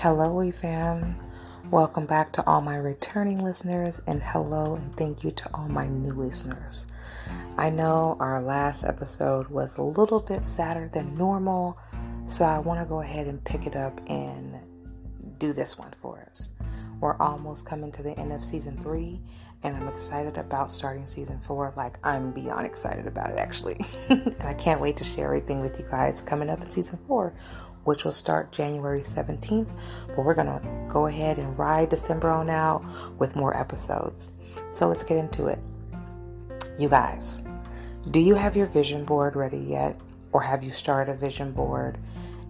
Hello, we fam. Welcome back to all my returning listeners, and hello and thank you to all my new listeners. I know our last episode was a little bit sadder than normal, so I want to go ahead and pick it up and do this one for us. We're almost coming to the end of season three, and I'm excited about starting season four. Like, I'm beyond excited about it, actually. and I can't wait to share everything with you guys coming up in season four which will start January 17th. But we're going to go ahead and ride December on out with more episodes. So let's get into it. You guys, do you have your vision board ready yet? Or have you started a vision board?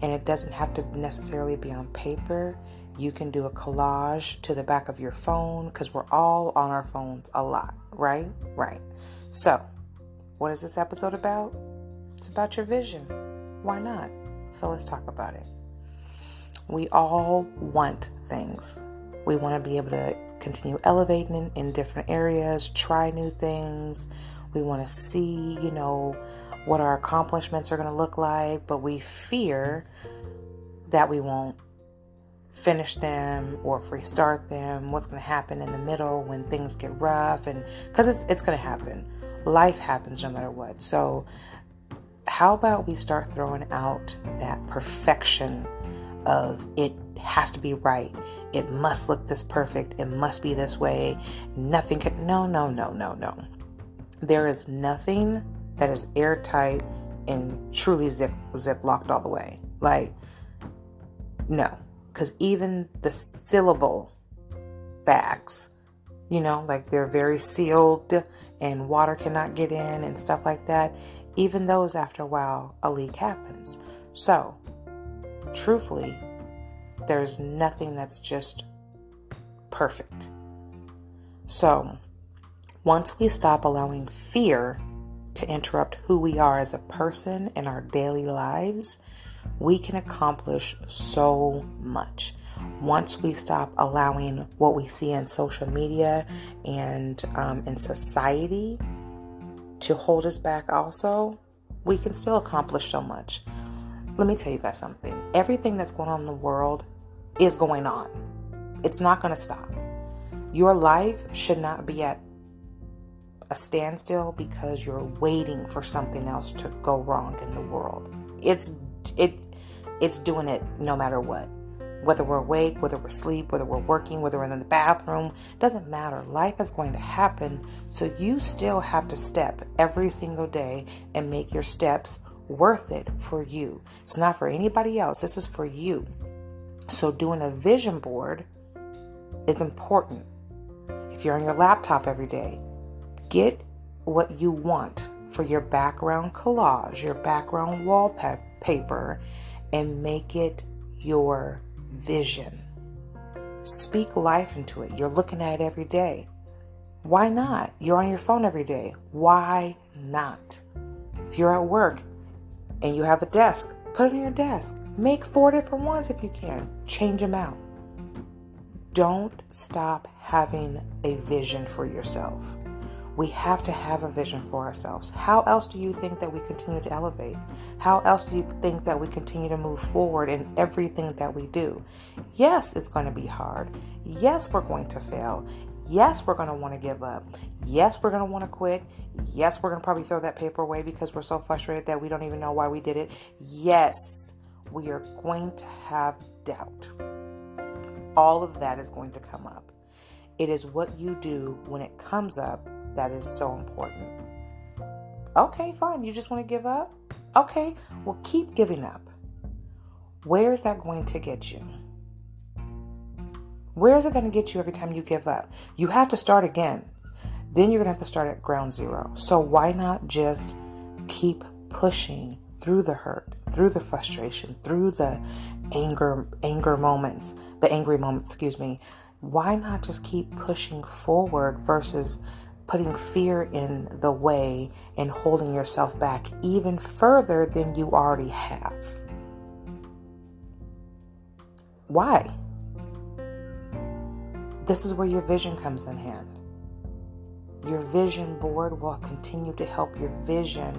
And it doesn't have to necessarily be on paper. You can do a collage to the back of your phone because we're all on our phones a lot, right? Right. So, what is this episode about? It's about your vision. Why not? So let's talk about it. We all want things. We want to be able to continue elevating in, different areas, try new things. We want to see, you know, what our accomplishments are going to look like, but we fear that we won't finish them or if we start them, what's going to happen in the middle when things get rough and because it's it's going to happen. Life happens no matter what. So how about we start throwing out that perfection of it has to be right. It must look this perfect. It must be this way. Nothing can. No, no, no, no, no. There is nothing that is airtight and truly zip zip locked all the way. Like, no, because even the syllable bags, you know, like they're very sealed and water cannot get in and stuff like that even those after a while, a leak happens. So, truthfully, there's nothing that's just perfect. So, once we stop allowing fear to interrupt who we are as a person in our daily lives, we can accomplish so much. Once we stop allowing what we see in social media and um, in society to hold us back also, we can still accomplish so much. Let me tell you guys something. Everything that's going on in the world is going on. It's not going to stop. Your life should not be at a standstill because you're waiting for something else to go wrong in the world. It's it it's doing it no matter what whether we're awake, whether we're asleep, whether we're working, whether we're in the bathroom, doesn't matter. Life is going to happen. So you still have to step every single day and make your steps worth it for you. It's not for anybody else. This is for you. So doing a vision board is important. If you're on your laptop every day, get what you want for your background collage, your background wallpaper, and make it your vision. Speak life into it. You're looking at it every day. Why not? You're on your phone every day. Why not? If you're at work and you have a desk, put it on your desk. Make four different ones if you can. Change them out. Don't stop having a vision for yourself. We have to have a vision for ourselves. How else do you think that we continue to elevate? How else do you think that we continue to move forward in everything that we do? Yes, it's going to be hard. Yes, we're going to fail. Yes, we're going to want to give up. Yes, we're going to want to quit. Yes, we're going to probably throw that paper away because we're so frustrated that we don't even know why we did it. Yes, we are going to have doubt. All of that is going to come up. It is what you do when it comes up that is so important. Okay, fine. You just want to give up? Okay, well, keep giving up. Where is that going to get you? Where is it going to get you every time you give up? You have to start again. Then you're going to have to start at ground zero. So why not just keep pushing through the hurt, through the frustration, through the anger anger moments, the angry moments, excuse me. Why not just keep pushing forward versus putting fear in the way and holding yourself back even further than you already have. Why? This is where your vision comes in hand. Your vision board will continue to help your vision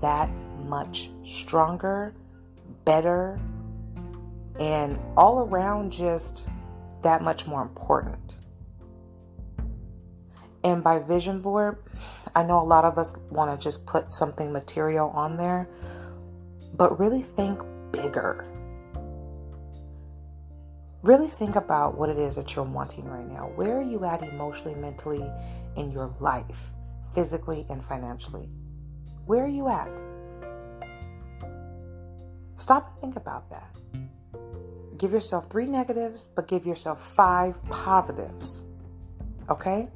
that much stronger, better, and all around just that much more important. And by vision board, I know a lot of us want to just put something material on there, but really think bigger. Really think about what it is that you're wanting right now. Where are you at emotionally, mentally in your life, physically, and financially? Where are you at? Stop and think about that. Give yourself three negatives, but give yourself five positives. Okay?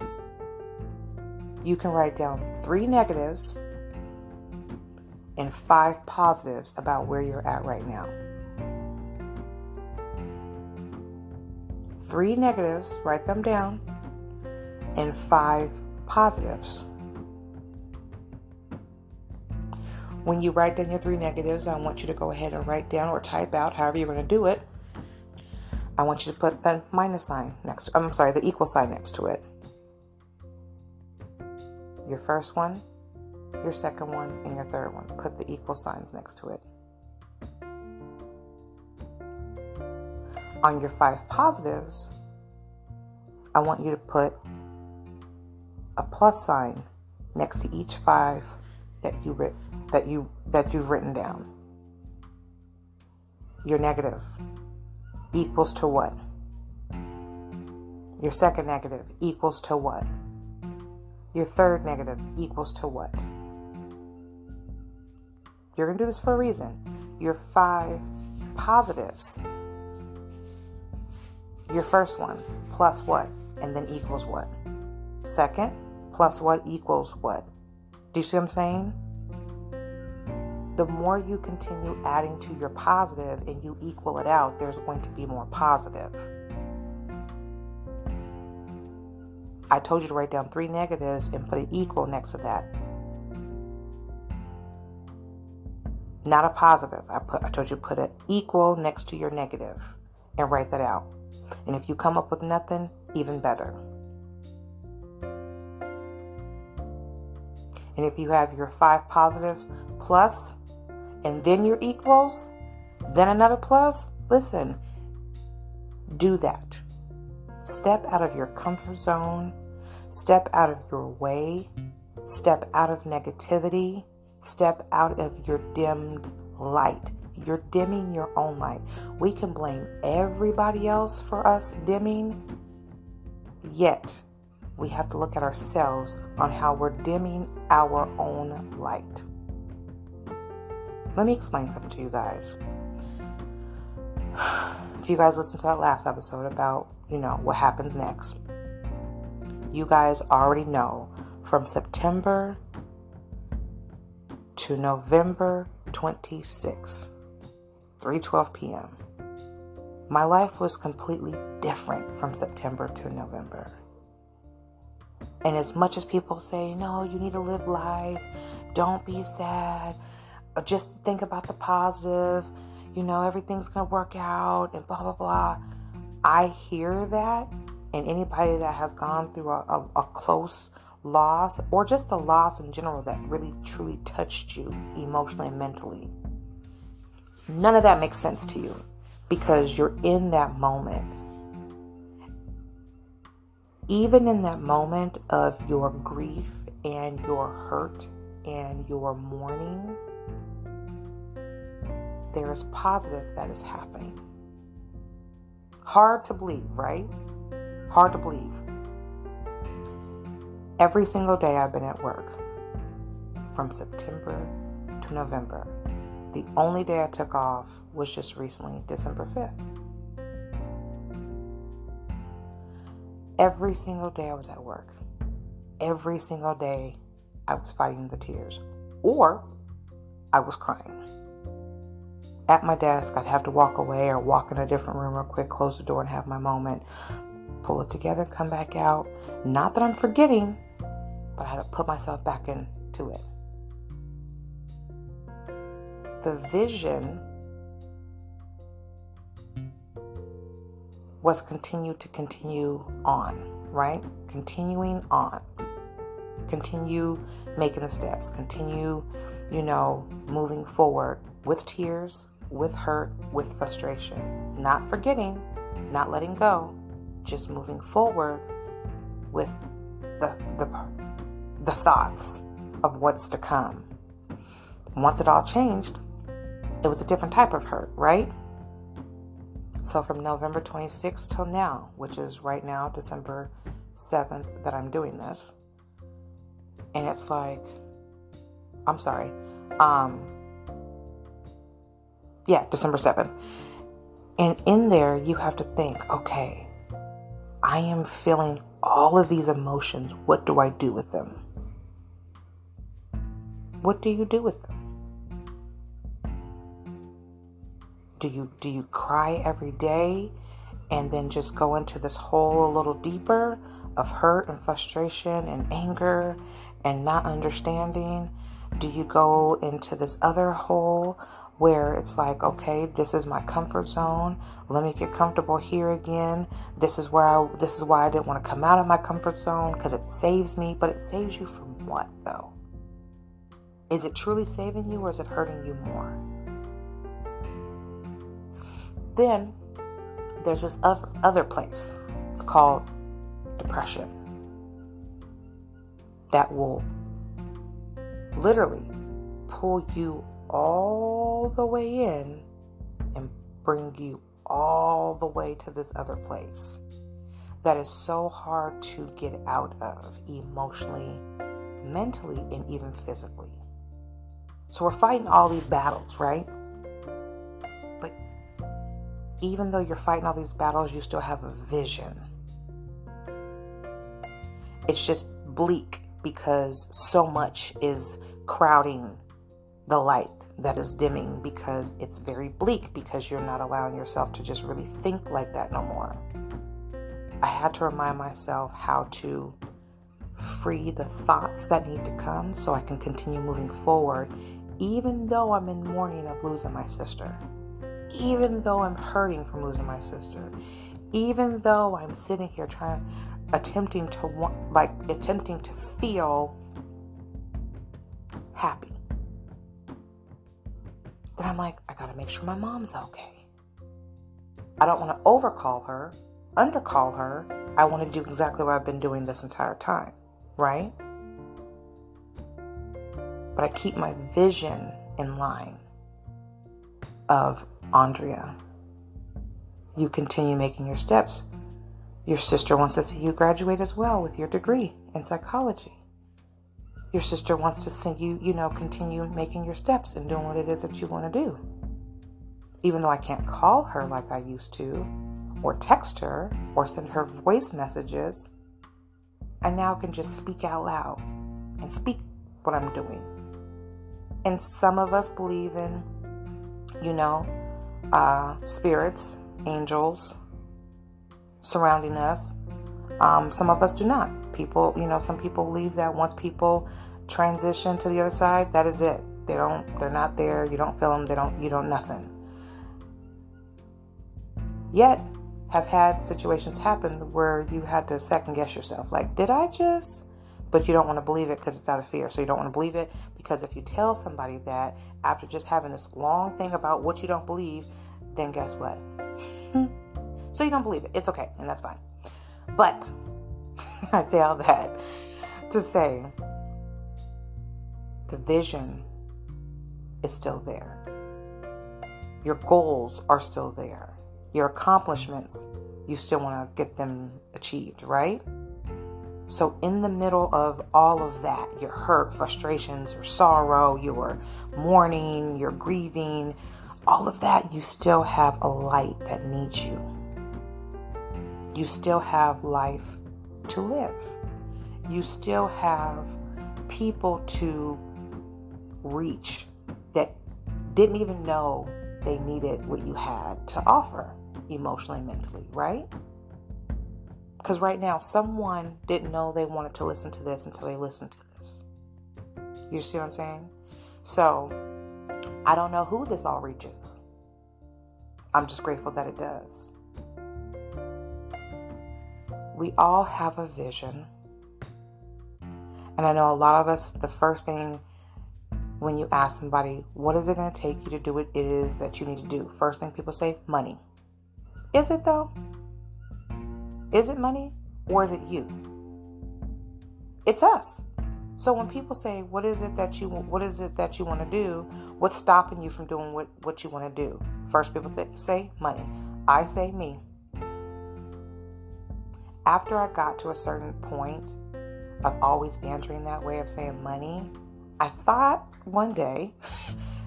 You can write down three negatives and five positives about where you're at right now. Three negatives, write them down, and five positives. When you write down your three negatives, I want you to go ahead and write down or type out, however you're going to do it. I want you to put the minus sign next. I'm sorry, the equal sign next to it. Your first one, your second one, and your third one. Put the equal signs next to it. On your five positives, I want you to put a plus sign next to each five that you writ- that you that you've written down. Your negative equals to what? Your second negative equals to what? Your third negative equals to what? You're going to do this for a reason. Your five positives. Your first one plus what? And then equals what? Second plus what equals what? Do you see what I'm saying? the more you continue adding to your positive and you equal it out, there's going to be more positive. I told you to write down three negatives and put an equal next to that. Not a positive. I put I told you to put an equal next to your negative and write that out. And if you come up with nothing, even better. And if you have your five positives plus and then your equals, then another plus, listen, do that. Step out of your comfort zone, step out of your way, step out of negativity, step out of your dimmed light. You're dimming your own light. We can blame everybody else for us dimming, yet we have to look at ourselves on how we're dimming our own light. Let me explain something to you guys. If you guys listened to that last episode about, you know, what happens next, you guys already know from September to November 26, 3:12 p.m. My life was completely different from September to November. And as much as people say, no, you need to live life, don't be sad, just think about the positive, you know, everything's going to work out and blah, blah, blah. I hear that. And anybody that has gone through a, a, a close loss or just a loss in general that really truly touched you emotionally and mentally, none of that makes sense to you because you're in that moment. Even in that moment of your grief and your hurt and your mourning, there is positive that is happening. Hard to believe, right? Hard to believe. Every single day I've been at work from September to November. The only day I took off was just recently, December 5th. Every single day I was at work. Every single day I was fighting the tears or I was crying at my desk. I'd have to walk away or walk in a different room real quick, close the door, and have my moment. Pull it together, come back out. Not that I'm forgetting, but I had to put myself back into it. The vision was continue to continue on, right? Continuing on. Continue making the steps. Continue, you know, moving forward with tears, with hurt, with frustration, not forgetting, not letting go, just moving forward with the, the, the thoughts of what's to come. Once it all changed, it was a different type of hurt, right? So from November 26th till now, which is right now, December 7th, that I'm doing this. And it's like, I'm sorry. Um, yeah, December 7th. And in there, you have to think, okay, I am feeling all of these emotions. What do I do with them? What do you do with them? Do you do you cry every day and then just go into this hole a little deeper of hurt and frustration and anger and not understanding? Do you go into this other hole where it's like, okay, this is my comfort zone. Let me get comfortable here again. This is where I this is why I didn't want to come out of my comfort zone because it saves me, but it saves you from what though? Is it truly saving you or is it hurting you more? Then there's this other place. It's called depression. That will literally pull you all the way in and bring you all the way to this other place that is so hard to get out of emotionally, mentally, and even physically. So we're fighting all these battles, right? But even though you're fighting all these battles, you still have a vision. It's just bleak because so much is crowding the light that is dimming because it's very bleak because you're not allowing yourself to just really think like that no more. I had to remind myself how to free the thoughts that need to come so I can continue moving forward, even though I'm in mourning of losing my sister, even though I'm hurting from losing my sister, even though I'm sitting here trying, attempting to want, like, attempting to feel happy. I'm like, I gotta make sure my mom's okay. I don't want to overcall her, undercall her. I want to do exactly what I've been doing this entire time, right? But I keep my vision in line of Andrea. You continue making your steps. Your sister wants to see you graduate as well with your degree in psychology your sister wants to see you, you know, continue making your steps and doing what it is that you want to do. Even though I can't call her like I used to, or text her, or send her voice messages, I now can just speak out loud and speak what I'm doing. And some of us believe in, you know, uh, spirits, angels surrounding us. Um, some of us do not people, you know, some people believe that once people transition to the other side, that is it. They don't, they're not there. You don't feel them. They don't, you don't, nothing. Yet, have had situations happen where you had to second guess yourself. Like, did I just? But you don't want to believe it because it's out of fear. So you don't want to believe it because if you tell somebody that after just having this long thing about what you don't believe, then guess what? so you don't believe it. It's okay, and that's fine. But I say all that to say the vision is still there. Your goals are still there. Your accomplishments, you still want to get them achieved, right? So, in the middle of all of that, your hurt, frustrations, your sorrow, your mourning, your grieving, all of that, you still have a light that needs you. You still have life to live. You still have people to reach that didn't even know they needed what you had to offer emotionally, mentally, right? Because right now, someone didn't know they wanted to listen to this until they listened to this. You see what I'm saying? So, I don't know who this all reaches. I'm just grateful that it does we all have a vision. And I know a lot of us, the first thing when you ask somebody, what is it going to take you to do what it is that you need to do? First thing people say, money. Is it though? Is it money or is it you? It's us. So when people say, "What is it that you what is it that you want to do? What's stopping you from doing what what you want to do?" First people say money. I say me. After I got to a certain point of always answering that way of saying money, I thought one day,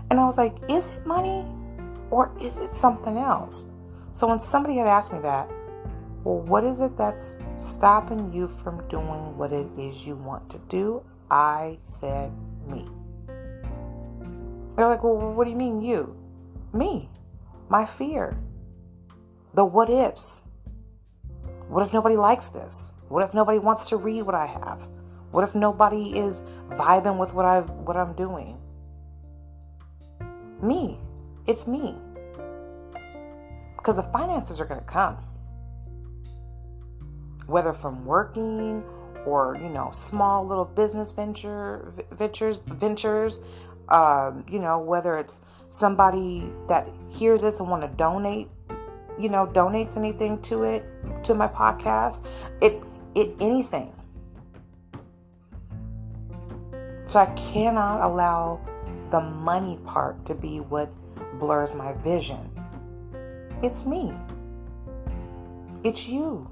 and I was like, "Is it money or is it something else?" So when somebody had asked me that, well, what is it that's stopping you from doing what it is you want to do? I said me. They're like, well, what do you mean you? Me. My fear. The what ifs. What if nobody likes this? What if nobody wants to read what I have? What if nobody is vibing with what I what I'm doing? Me. It's me. Because the finances are going to come. Whether from working or you know small little business venture ventures ventures um, you know whether it's somebody that hears this and want to donate you know donates anything to it to my podcast it it anything so i cannot allow the money part to be what blurs my vision it's me it's you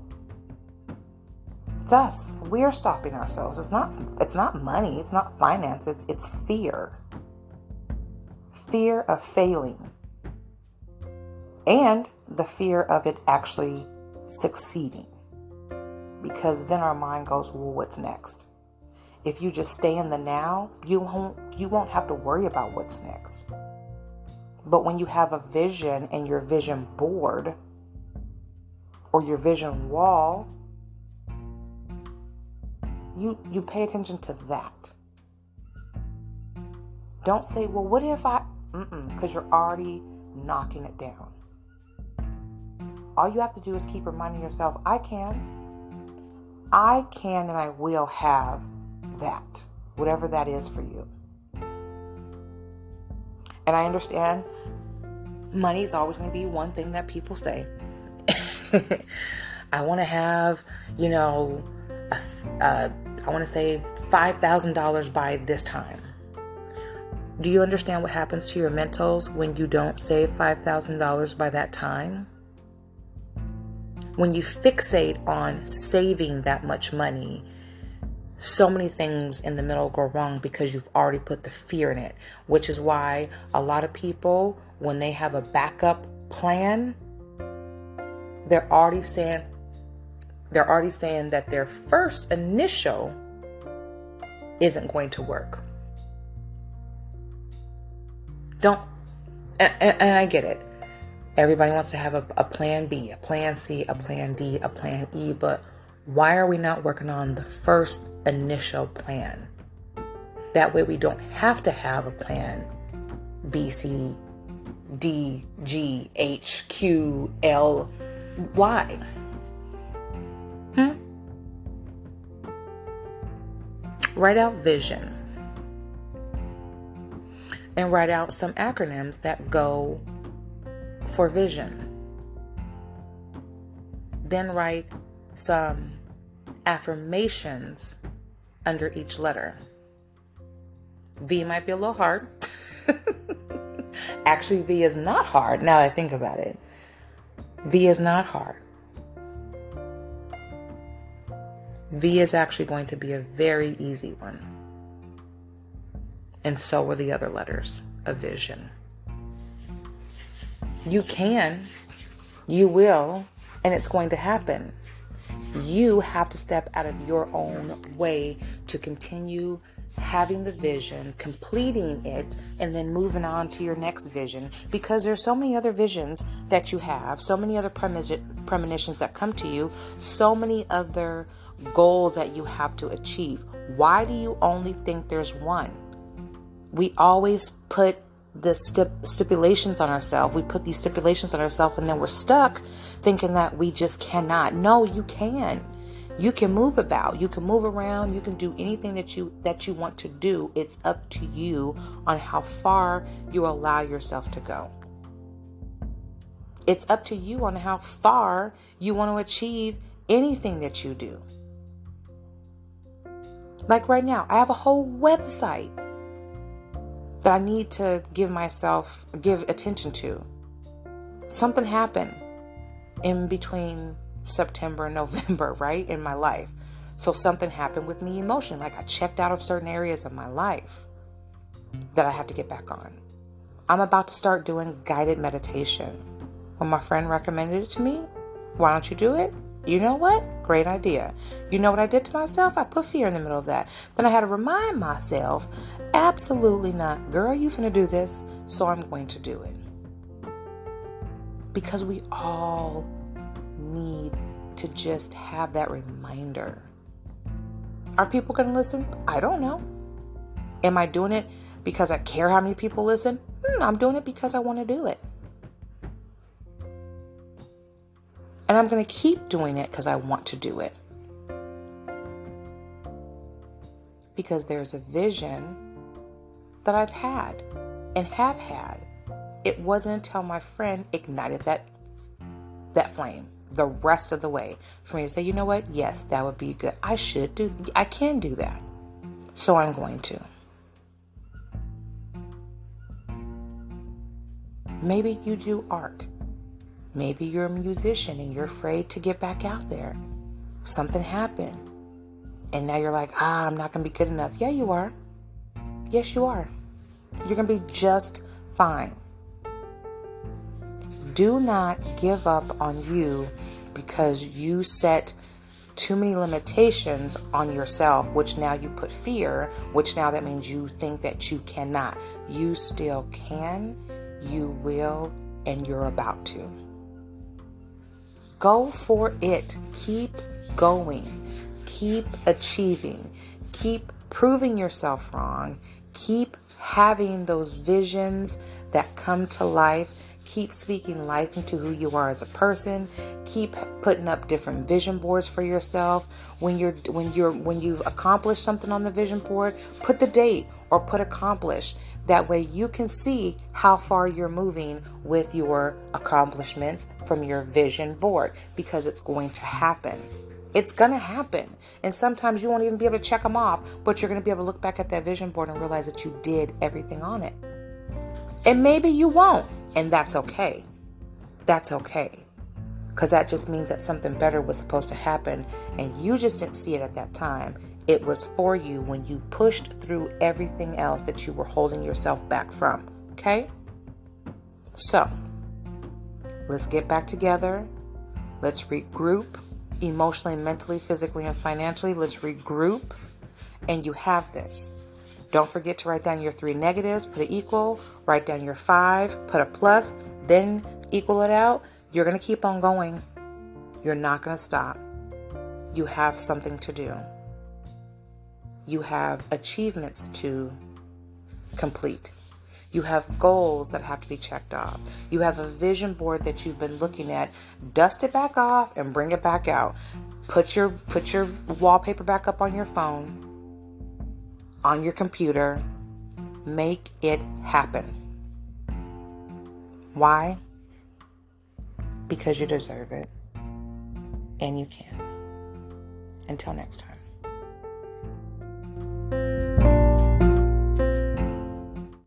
it's us. We're stopping ourselves. It's not it's not money, it's not finance, it's it's fear. Fear of failing. And the fear of it actually succeeding. Because then our mind goes, "Well, what's next?" If you just stay in the now, you won't you won't have to worry about what's next. But when you have a vision and your vision board or your vision wall you you pay attention to that. Don't say, "Well, what if I?" Because you're already knocking it down. All you have to do is keep reminding yourself, "I can." I can and I will have that, whatever that is for you. And I understand money is always going to be one thing that people say. I want to have, you know, I want to save $5,000 by this time. Do you understand what happens to your mentals when you don't save $5,000 by that time? When you fixate on saving that much money, so many things in the middle go wrong because you've already put the fear in it, which is why a lot of people, when they have a backup plan, they're already saying, they're already saying that their first initial isn't going to work. Don't, and, and, I get it. Everybody wants to have a, a plan B, a plan C, a plan D, a plan E, but why are we not working on the first initial plan? That way we don't have to have a plan B, C, D, G, H, Q, L, Y. Hmm? Write out vision. And write out some acronyms that go for vision. Then write some affirmations under each letter. V might be a little hard. Actually, V is not hard now that I think about it. V is not hard. V is actually going to be a very easy one. And so are the other letters of vision. You can, you will, and it's going to happen. You have to step out of your own way to continue having the vision, completing it, and then moving on to your next vision because there's so many other visions that you have, so many other premonitions that come to you, so many other goals that you have to achieve. Why do you only think there's one? We always put the stip- stipulations on ourselves. We put these stipulations on ourselves and then we're stuck thinking that we just cannot. No, you can. You can move about, you can move around, you can do anything that you that you want to do. It's up to you on how far you allow yourself to go. It's up to you on how far you want to achieve anything that you do. Like right now, I have a whole website that I need to give myself give attention to. Something happened in between September and November, right, in my life. So something happened with me emotionally. Like I checked out of certain areas of my life that I have to get back on. I'm about to start doing guided meditation. When my friend recommended it to me, why don't you do it? You know what? Great idea. You know what I did to myself? I put fear in the middle of that. Then I had to remind myself, absolutely not. Girl, you finna do this, so I'm going to do it. Because we all need to just have that reminder. Are people going to listen? I don't know. Am I doing it because I care how many people listen? Hmm, I'm doing it because I want to do it. And I'm going to keep doing it because I want to do it. Because there's a vision that I've had and have had. It wasn't until my friend ignited that that flame the rest of the way for me to say, you know what? Yes, that would be good. I should do I can do that. So I'm going to. Maybe you do art. Maybe you're a musician and you're afraid to get back out there. Something happened. And now you're like, ah, I'm not going to be good enough. Yeah, you are. Yes, you are. You're going to be just fine. Do not give up on you because you set too many limitations on yourself, which now you put fear, which now that means you think that you cannot. You still can, you will, and you're about to. Go for it. Keep going. Keep achieving. Keep proving yourself wrong. Keep having those visions that come to life. Keep speaking life into who you are as a person. Keep putting up different vision boards for yourself. When you're when you're when you've accomplished something on the vision board, put the date or put accomplish. That way you can see how far you're moving with your accomplishments from your vision board because it's going to happen. It's going to happen. And sometimes you won't even be able to check them off, but you're going to be able to look back at that vision board and realize that you did everything on it. And maybe you won't, and that's okay. That's okay. Because that just means that something better was supposed to happen, and you just didn't see it at that time. It was for you when you pushed through everything else that you were holding yourself back from. Okay? So, let's get back together. Let's regroup emotionally, mentally, physically, and financially. Let's regroup. And you have this. Don't forget to write down your three negatives, put an equal, write down your five, put a plus, then equal it out. You're going to keep on going. You're not going to stop. You have something to do you have achievements to complete. You have goals that have to be checked off. You have a vision board that you've been looking at. Dust it back off and bring it back out. Put your put your wallpaper back up on your phone, on your computer. Make it happen. Why? Because you deserve it and you can. Until next time.